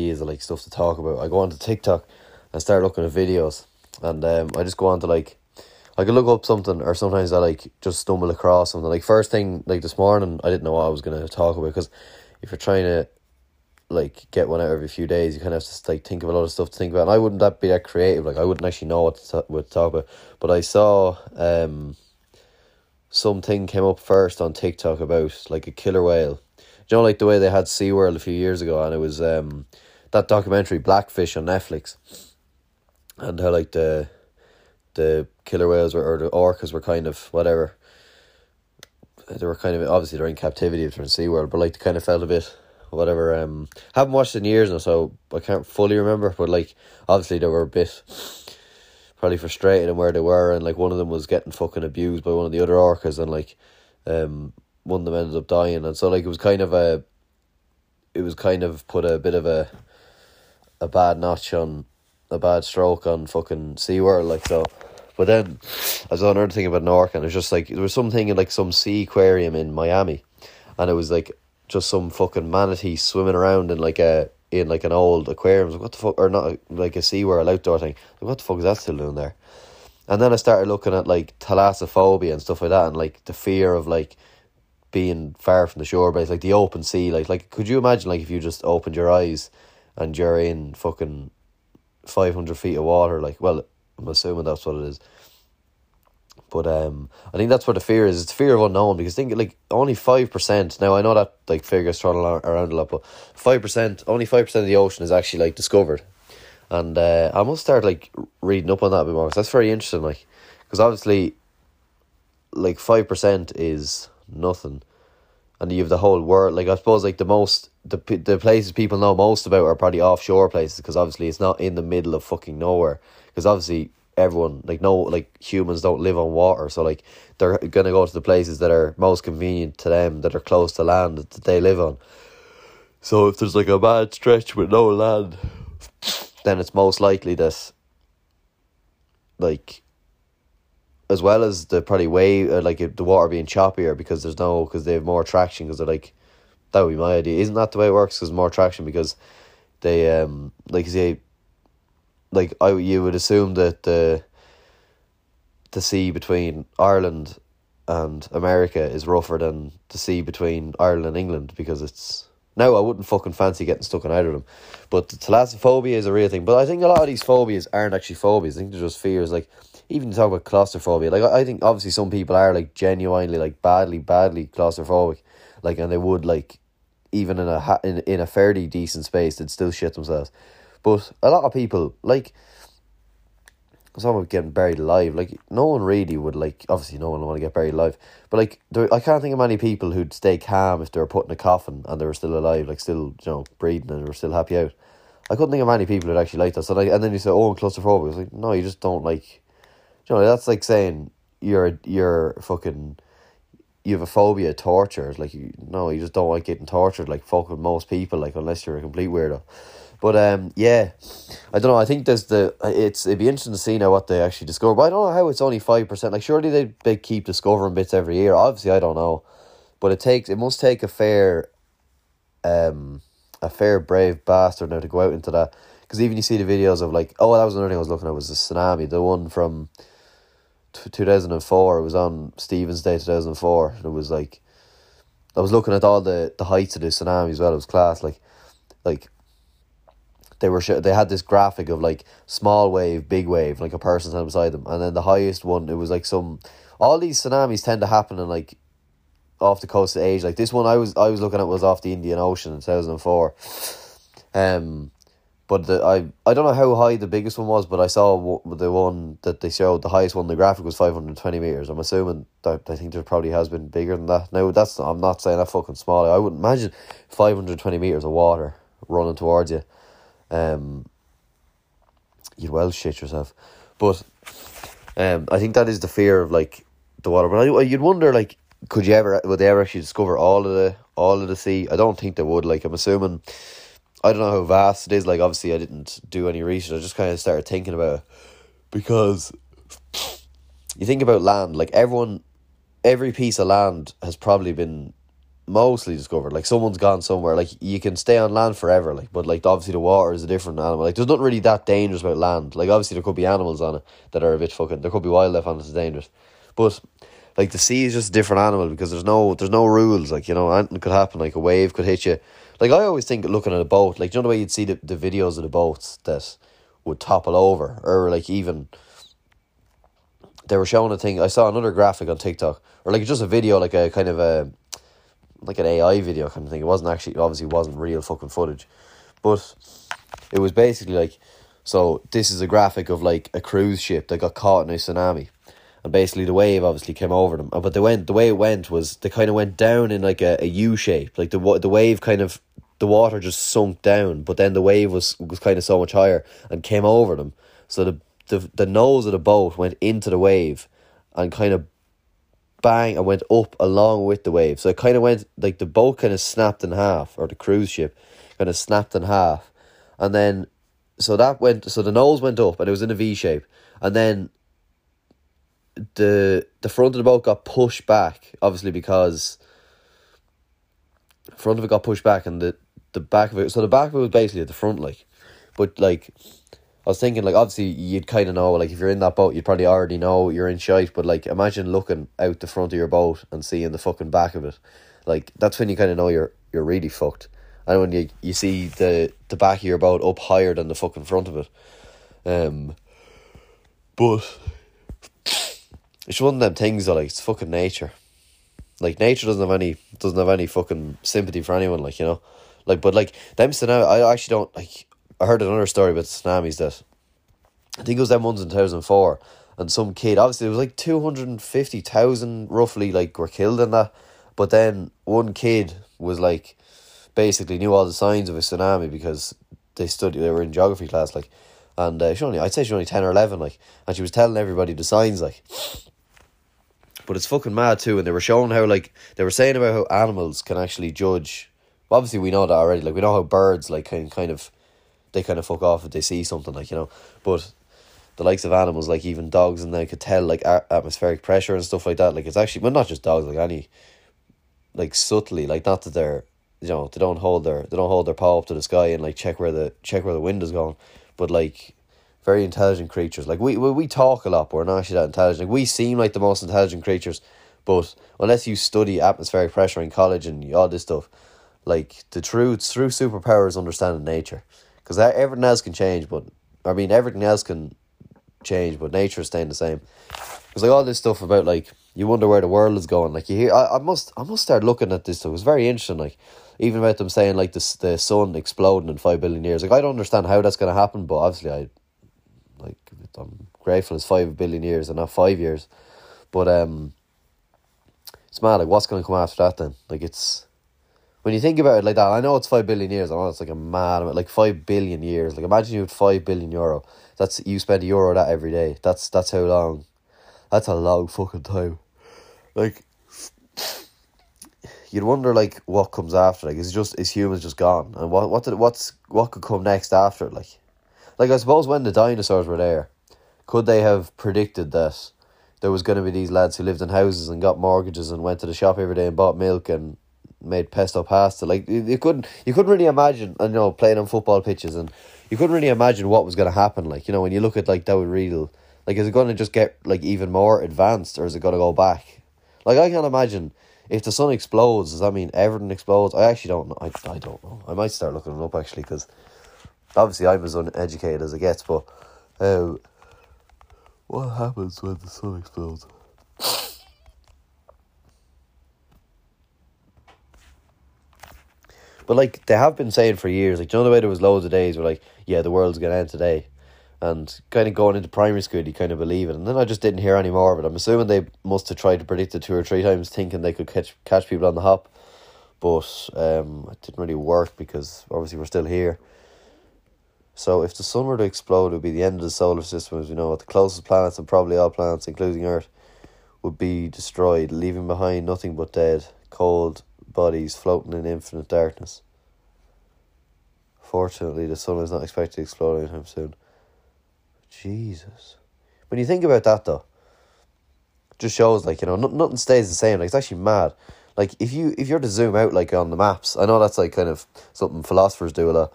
ideas like stuff to talk about, I go onto TikTok and start looking at videos, and um, I just go on to like. I could look up something, or sometimes I like just stumble across something. Like first thing, like this morning, I didn't know what I was gonna talk about because if you're trying to like get one out every few days, you kind of have to like think of a lot of stuff to think about. And I wouldn't that be that creative. Like I wouldn't actually know what to, what to talk about. But I saw um something came up first on TikTok about like a killer whale. Do you know like the way they had SeaWorld a few years ago and it was um that documentary Blackfish on Netflix. And how like the the killer whales were, or the orcas were kind of whatever. They were kind of obviously they're in captivity if they're in SeaWorld, but like they kind of felt a bit whatever. Um, haven't watched in years now, so I can't fully remember. But like, obviously they were a bit probably frustrated in where they were, and like one of them was getting fucking abused by one of the other orcas, and like, um, one of them ended up dying, and so like it was kind of a, it was kind of put a bit of a, a bad notch on, a bad stroke on fucking SeaWorld, like so. But then, I saw another thing about an orca, and it was just like there was something in like some Seaquarium in Miami, and it was like just some fucking manatee swimming around in like a in like an old aquarium. Like, what the fuck, or not like a SeaWorld outdoor thing. Like, what the fuck is that still doing there? And then I started looking at like thalassophobia and stuff like that, and like the fear of like being far from the shore base, like the open sea. Like, like could you imagine like if you just opened your eyes and you're in fucking five hundred feet of water? Like, well, I'm assuming that's what it is. But um, I think that's where the fear is. It's fear of unknown because think like only five percent. Now I know that like figures thrown around a lot, but five percent, only five percent of the ocean is actually like discovered, and uh, I must start like reading up on that a bit more. Cause that's very interesting. Like, because obviously, like five percent is nothing, and you have the whole world. Like I suppose like the most the the places people know most about are probably offshore places because obviously it's not in the middle of fucking nowhere. Because obviously everyone like no like humans don't live on water so like they're gonna go to the places that are most convenient to them that are close to land that they live on so if there's like a bad stretch with no land then it's most likely that like as well as the probably way uh, like the water being choppier because there's no because they have more traction because they're like that would be my idea isn't that the way it works because more traction because they um like you say like I you would assume that the the sea between Ireland and America is rougher than the sea between Ireland and England because it's now I wouldn't fucking fancy getting stuck in either of them. But the thalassophobia is a real thing. But I think a lot of these phobias aren't actually phobias. I think they're just fears. Like even talk about claustrophobia. Like I think obviously some people are like genuinely like badly, badly claustrophobic. Like and they would like even in a ha- in, in a fairly decent space they'd still shit themselves. But a lot of people like someone getting buried alive. Like no one really would like. Obviously, no one would want to get buried alive. But like, there, I can't think of many people who'd stay calm if they were put in a coffin and they were still alive, like still you know breathing and they were still happy out. I couldn't think of many people who'd actually like that. So like, and then you say, "Oh, claustrophobic." It's like, no, you just don't like. You know, that's like saying you're you're fucking. You have a phobia of torture. Like you, no, you just don't like getting tortured. Like fucking most people. Like unless you're a complete weirdo. But um, yeah, I don't know. I think there's the it's it'd be interesting to see now what they actually discover. But I don't know how it's only five percent. Like surely they they keep discovering bits every year. Obviously, I don't know, but it takes it must take a fair, um, a fair brave bastard now to go out into that. Because even you see the videos of like oh that was another thing I was looking at was the tsunami, the one from. 2004 it was on Stephen's Day 2004 it was like I was looking at all the the heights of the tsunami as well it was class like like they were sh- they had this graphic of like small wave, big wave, like a person standing beside them, and then the highest one it was like some. All these tsunamis tend to happen in like off the coast of Asia. Like this one I was I was looking at was off the Indian Ocean in two thousand and four. Um, but the, I I don't know how high the biggest one was, but I saw the one that they showed the highest one. The graphic was five hundred twenty meters. I'm assuming that I think there probably has been bigger than that. Now that's I'm not saying that fucking small. I wouldn't imagine five hundred twenty meters of water running towards you um, you'd well shit yourself. But um, I think that is the fear of like the water. But I, you'd wonder like, could you ever would they ever actually discover all of the all of the sea? I don't think they would. Like I'm assuming. I don't know how vast it is. Like obviously, I didn't do any research. I just kind of started thinking about it because you think about land. Like everyone, every piece of land has probably been mostly discovered. Like someone's gone somewhere. Like you can stay on land forever. Like, but like obviously the water is a different animal. Like there's not really that dangerous about land. Like obviously there could be animals on it that are a bit fucking. There could be wildlife on it that's dangerous, but like the sea is just a different animal because there's no there's no rules. Like you know anything could happen. Like a wave could hit you. Like I always think looking at a boat. Like you know the way you'd see the, the videos of the boats that would topple over or like even they were showing a thing. I saw another graphic on TikTok, or like just a video, like a kind of a like an AI video kind of thing. It wasn't actually obviously wasn't real fucking footage, but it was basically like so. This is a graphic of like a cruise ship that got caught in a tsunami, and basically the wave obviously came over them. Uh, but the went the way it went was they kind of went down in like a, a U shape, like the the wave kind of the water just sunk down, but then the wave was was kind of so much higher and came over them. So the the the nose of the boat went into the wave and kind of bang and went up along with the wave. So it kind of went like the boat kind of snapped in half, or the cruise ship kind of snapped in half, and then so that went so the nose went up and it was in a V shape, and then the the front of the boat got pushed back, obviously because front of it got pushed back and the the back of it so the back of it was basically at the front like but like I was thinking like obviously you'd kind of know like if you're in that boat you'd probably already know you're in shite but like imagine looking out the front of your boat and seeing the fucking back of it. Like that's when you kind of know you're you're really fucked. And when you you see the the back of your boat up higher than the fucking front of it. Um but it's one of them things that like it's fucking nature. Like nature doesn't have any doesn't have any fucking sympathy for anyone like you know like but like them tsunami I actually don't like I heard another story about tsunamis that I think it was them ones in two thousand four, and some kid obviously it was like two hundred and fifty thousand roughly like were killed in that, but then one kid was like basically knew all the signs of a tsunami because they studied they were in geography class like, and uh, she only I'd say she only ten or eleven like, and she was telling everybody the signs like. But it's fucking mad too, and they were showing how like they were saying about how animals can actually judge. Obviously, we know that already. Like we know how birds like can kind of they kind of fuck off if they see something like you know. But the likes of animals, like even dogs, and they could tell like atmospheric pressure and stuff like that. Like it's actually well, not just dogs, like any, like subtly, like not that they're you know they don't hold their they don't hold their paw up to the sky and like check where the check where the wind is going, but like very intelligent creatures. Like we we, we talk a lot, but we're not actually that intelligent. Like we seem like the most intelligent creatures, but unless you study atmospheric pressure in college and all this stuff, like the true true superpower is understanding nature because everything else can change, but I mean everything else can change, but nature is staying the same. Because like all this stuff about like you wonder where the world is going. Like you hear, I, I must I must start looking at this. Stuff. It was very interesting. Like even about them saying like the the sun exploding in five billion years. Like I don't understand how that's gonna happen, but obviously I like I'm grateful it's five billion years and not five years. But um, it's mad. Like what's gonna come after that then? Like it's when you think about it like that, I know it's five billion years. I know it's like a mad like five billion years. Like imagine you had five billion euro. That's you spend a euro that every day. That's that's how long. That's a long fucking time. Like you'd wonder like what comes after. Like is just is humans just gone? And what what did what's what could come next after? Like, like I suppose when the dinosaurs were there, could they have predicted that there was going to be these lads who lived in houses and got mortgages and went to the shop every day and bought milk and made pesto pasta. Like you, couldn't you couldn't really imagine you know playing on football pitches and you couldn't really imagine what was gonna happen. Like, you know, when you look at like that real like is it gonna just get like even more advanced or is it gonna go back? Like I can't imagine if the sun explodes, does that mean everything explodes? I actually don't know. I, I don't know. I might start looking it up actually because obviously I'm as uneducated as it gets, but uh, what happens when the sun explodes? But like they have been saying for years, like you know the way there was loads of days where like, yeah, the world's gonna end today. And kind of going into primary school, you kind of believe it. And then I just didn't hear any more of it. I'm assuming they must have tried to predict it two or three times, thinking they could catch catch people on the hop. But um, it didn't really work because obviously we're still here. So if the sun were to explode, it would be the end of the solar system, as we know. What the closest planets and probably all planets, including Earth, would be destroyed, leaving behind nothing but dead, cold, bodies floating in infinite darkness. Fortunately, the sun is not expected to explode anytime soon. Jesus. When you think about that, though, just shows like, you know, nothing stays the same. Like, it's actually mad. like if you if you're to zoom out like on the maps, I know that's like kind of something philosophers do a lot.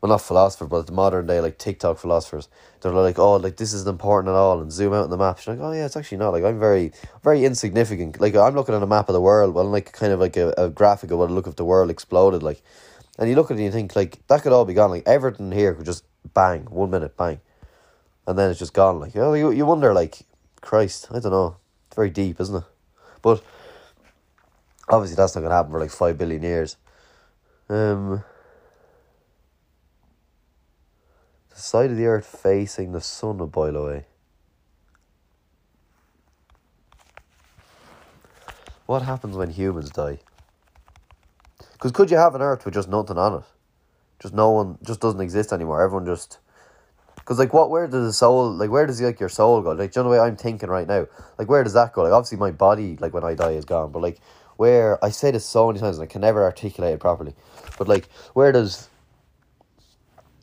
Well, not philosophers, but the modern day like TikTok philosophers. They're like, oh, like this isn't important at all, and zoom out on the map You're like, oh yeah, it's actually not. Like I'm very, very insignificant. Like I'm looking at a map of the world, well, like kind of like a, a graphic of what it look if the world exploded. Like, and you look at it and you think like that could all be gone. Like everything here could just bang one minute, bang, and then it's just gone. Like oh, you you wonder like, Christ, I don't know. It's very deep, isn't it? But obviously that's not gonna happen for like five billion years. Um. The side of the earth facing the sun will boil away. What happens when humans die? Because could you have an earth with just nothing on it? Just no one, just doesn't exist anymore. Everyone just. Because, like, what, where does the soul, like, where does, like, your soul go? Like, do you know the way I'm thinking right now? Like, where does that go? Like, obviously, my body, like, when I die is gone, but, like, where, I say this so many times and I can never articulate it properly, but, like, where does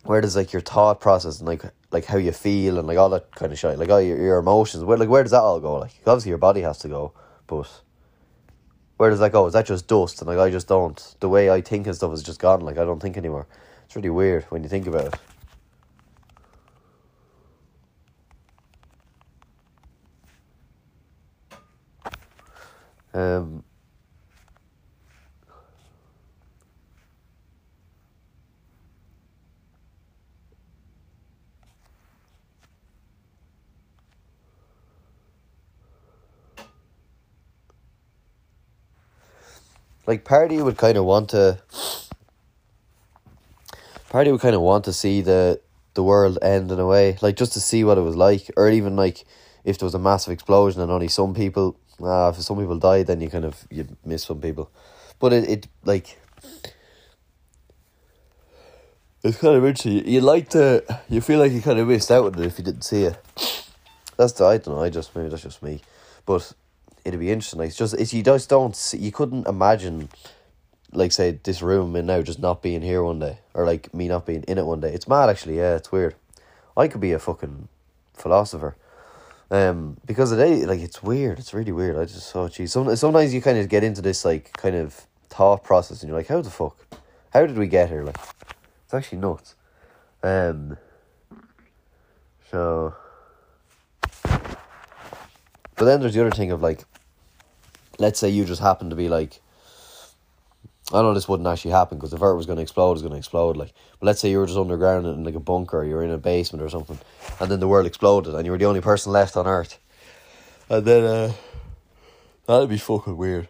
where does like your thought process and like like how you feel and like all that kind of shit, like all your, your emotions, where like where does that all go? Like obviously your body has to go, but where does that go? Is that just dust? And like I just don't. The way I think and stuff is just gone. Like I don't think anymore. It's really weird when you think about it. Um, like party would kind of want to party would kind of want to see the the world end in a way like just to see what it was like or even like if there was a massive explosion and only some people uh, if some people died then you kind of you miss some people. But it, it like it's kind of interesting you, like to you feel like you kind of missed out on it if you didn't see it. That's the I don't know I just maybe that's just me. But it'd be interesting. Like, it's just it's you just don't see, you couldn't imagine, like say this room and now just not being here one day, or like me not being in it one day. It's mad actually. Yeah, it's weird. I could be a fucking philosopher. Um, because of day, like it's weird. It's really weird. I just oh geez. Some, sometimes you kind of get into this like kind of thought process, and you're like, how the fuck, how did we get here? Like, it's actually nuts. Um. So. But then there's the other thing of like, let's say you just happen to be like, I know this wouldn't actually happen because if Earth was going to explode, it's going to explode. Like, but let's say you were just underground in like a bunker, you're in a basement or something, and then the world exploded, and you were the only person left on Earth, and then uh, that'd be fucking weird.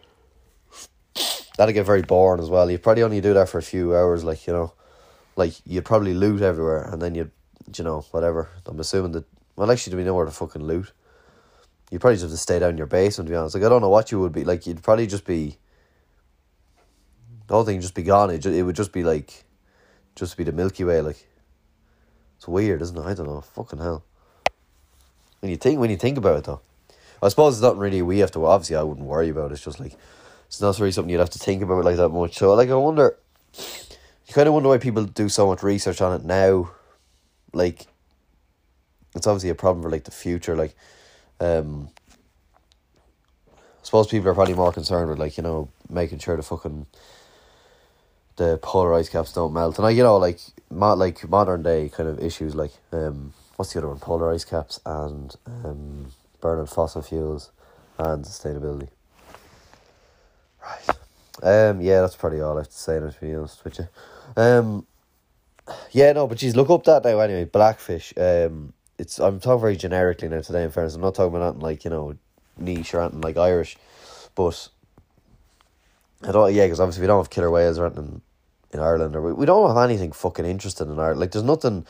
That'd get very boring as well. You'd probably only do that for a few hours, like you know, like you'd probably loot everywhere, and then you'd, you know, whatever. I'm assuming that. Well, actually, do we know where to fucking loot? You'd probably just have to stay down your basement, to be honest. Like, I don't know what you would be. Like, you'd probably just be. The whole thing just be gone. It, it would just be like. Just be the Milky Way. Like, it's weird, isn't it? I don't know. Fucking hell. When you think, when you think about it, though, I suppose it's not really we have to. Obviously, I wouldn't worry about it. It's just like it's not really something you'd have to think about like that much. So, like, I wonder. You kind of wonder why people do so much research on it now. Like, it's obviously a problem for like the future. Like, um, I suppose people are probably more concerned with like you know making sure the fucking the polar ice caps don't melt, and like you know like mo- like modern day kind of issues like um what's the other one polar ice caps and um burning fossil fuels and sustainability. Right. Um. Yeah, that's probably all I have to say. To be honest with you. Um. Yeah. No, but geez, look up that now anyway. Blackfish. Um it's I'm talking very generically now today. In fairness, I'm not talking about anything like you know niche or anything like Irish, but I don't. Yeah, because obviously we don't have killer whales or anything in Ireland, or we, we don't have anything fucking interesting in Ireland. Like there's nothing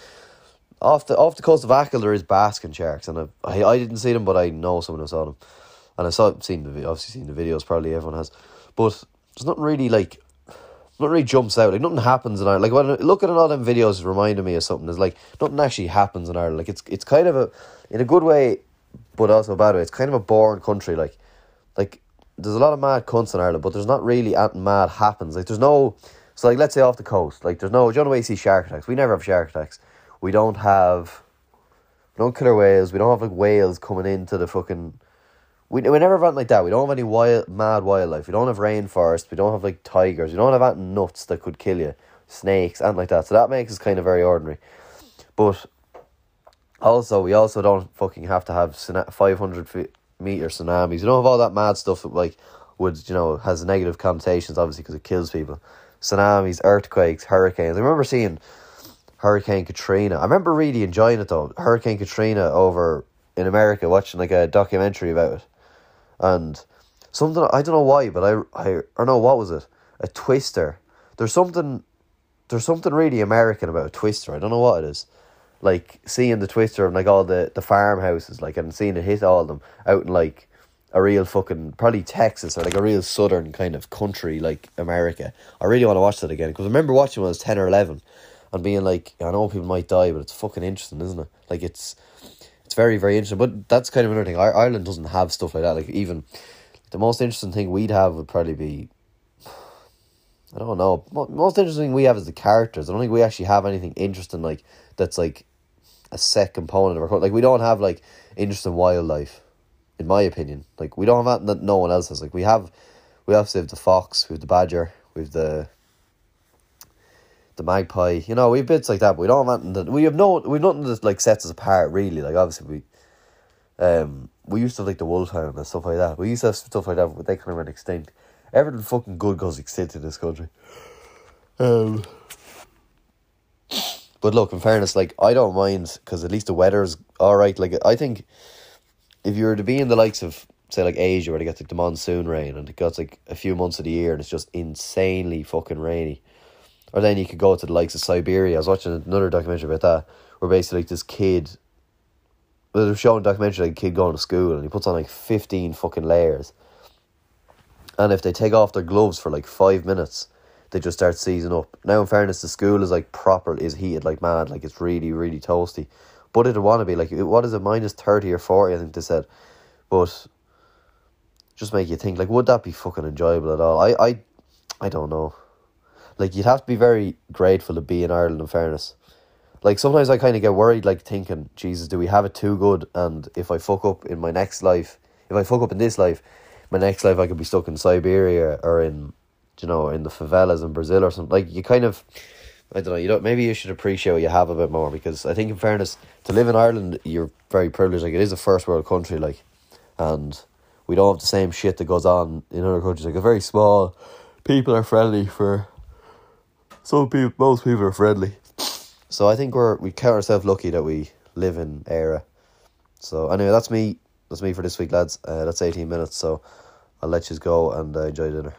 off the off the coast of Achill. There is basking sharks, and I, I I didn't see them, but I know someone who saw them, and I saw seen the obviously seen the videos. Probably everyone has, but there's nothing really like nothing really jumps out. Like nothing happens in Ireland. Like when looking at all them videos, reminding me of something. It's like nothing actually happens in Ireland. Like it's it's kind of a in a good way, but also a bad way. It's kind of a boring country. Like like there's a lot of mad cunts in Ireland, but there's not really anything mad happens. Like there's no so like let's say off the coast. Like there's no. Do you know see shark attacks? We never have shark attacks. We don't have. We don't killer whales. We don't have like whales coming into the fucking. We, we never have anything like that. We don't have any wild, mad wildlife. We don't have rainforest. We don't have like tigers. We don't have anything nuts that could kill you, snakes, and like that. So that makes us kind of very ordinary. But also, we also don't fucking have to have five hundred meter tsunamis. We don't have all that mad stuff that like would you know has negative connotations obviously because it kills people. Tsunamis, earthquakes, hurricanes. I remember seeing Hurricane Katrina. I remember really enjoying it though. Hurricane Katrina over in America, watching like a documentary about it, and something I don't know why, but I I or no, what was it? A twister. There's something. There's something really American about a twister. I don't know what it is. Like seeing the twister and like all the the farmhouses, like and seeing it hit all of them out in like a real fucking probably Texas or like a real southern kind of country like America. I really want to watch that again because I remember watching when I was ten or eleven, and being like, I know people might die, but it's fucking interesting, isn't it? Like it's it's very very interesting. But that's kind of another thing. Ireland doesn't have stuff like that. Like even the most interesting thing we'd have would probably be. I don't know. Most interesting we have is the characters. I don't think we actually have anything interesting like that's like a set component of our like we don't have like interesting wildlife, in my opinion. Like we don't have that no one else has. Like we have, we obviously have the fox, we have the badger, we have the the magpie. You know, we have bits like that, but we don't have nothing that we have no we have nothing that like sets us apart really. Like obviously we um we used to have, like the wolfhound and stuff like that. We used to have stuff like that, but they kind of went extinct. Everything fucking good goes extinct in this country. Um but look, in fairness, like I don't mind because at least the weather's all right. Like I think if you were to be in the likes of say like Asia where they get like the monsoon rain and it gets like a few months of the year and it's just insanely fucking rainy or then you could go to the likes of Siberia. I was watching another documentary about that, where basically like this kid, well, they're showing a documentary like a kid going to school and he puts on like 15 fucking layers. And if they take off their gloves for like five minutes, they just start seizing up. Now, in fairness, the school is like proper, is heated like mad, like it's really, really toasty. But it'd want to be like, what is it, minus 30 or 40, I think they said. But just make you think, like, would that be fucking enjoyable at all? I, I, I don't know like you'd have to be very grateful to be in Ireland. In fairness, like sometimes I kind of get worried, like thinking, Jesus, do we have it too good? And if I fuck up in my next life, if I fuck up in this life, my next life I could be stuck in Siberia or in, you know, in the favelas in Brazil or something. Like you kind of. I don't know. You don't. Maybe you should appreciate what you have a bit more because I think, in fairness, to live in Ireland, you're very privileged. Like it is a first world country, like, and we don't have the same shit that goes on in other countries. Like a very small, people are friendly for some people, most people are friendly. So I think we're we count ourselves lucky that we live in era. So anyway, that's me. That's me for this week, lads. Uh, that's eighteen minutes. So I'll let you go and uh, enjoy dinner.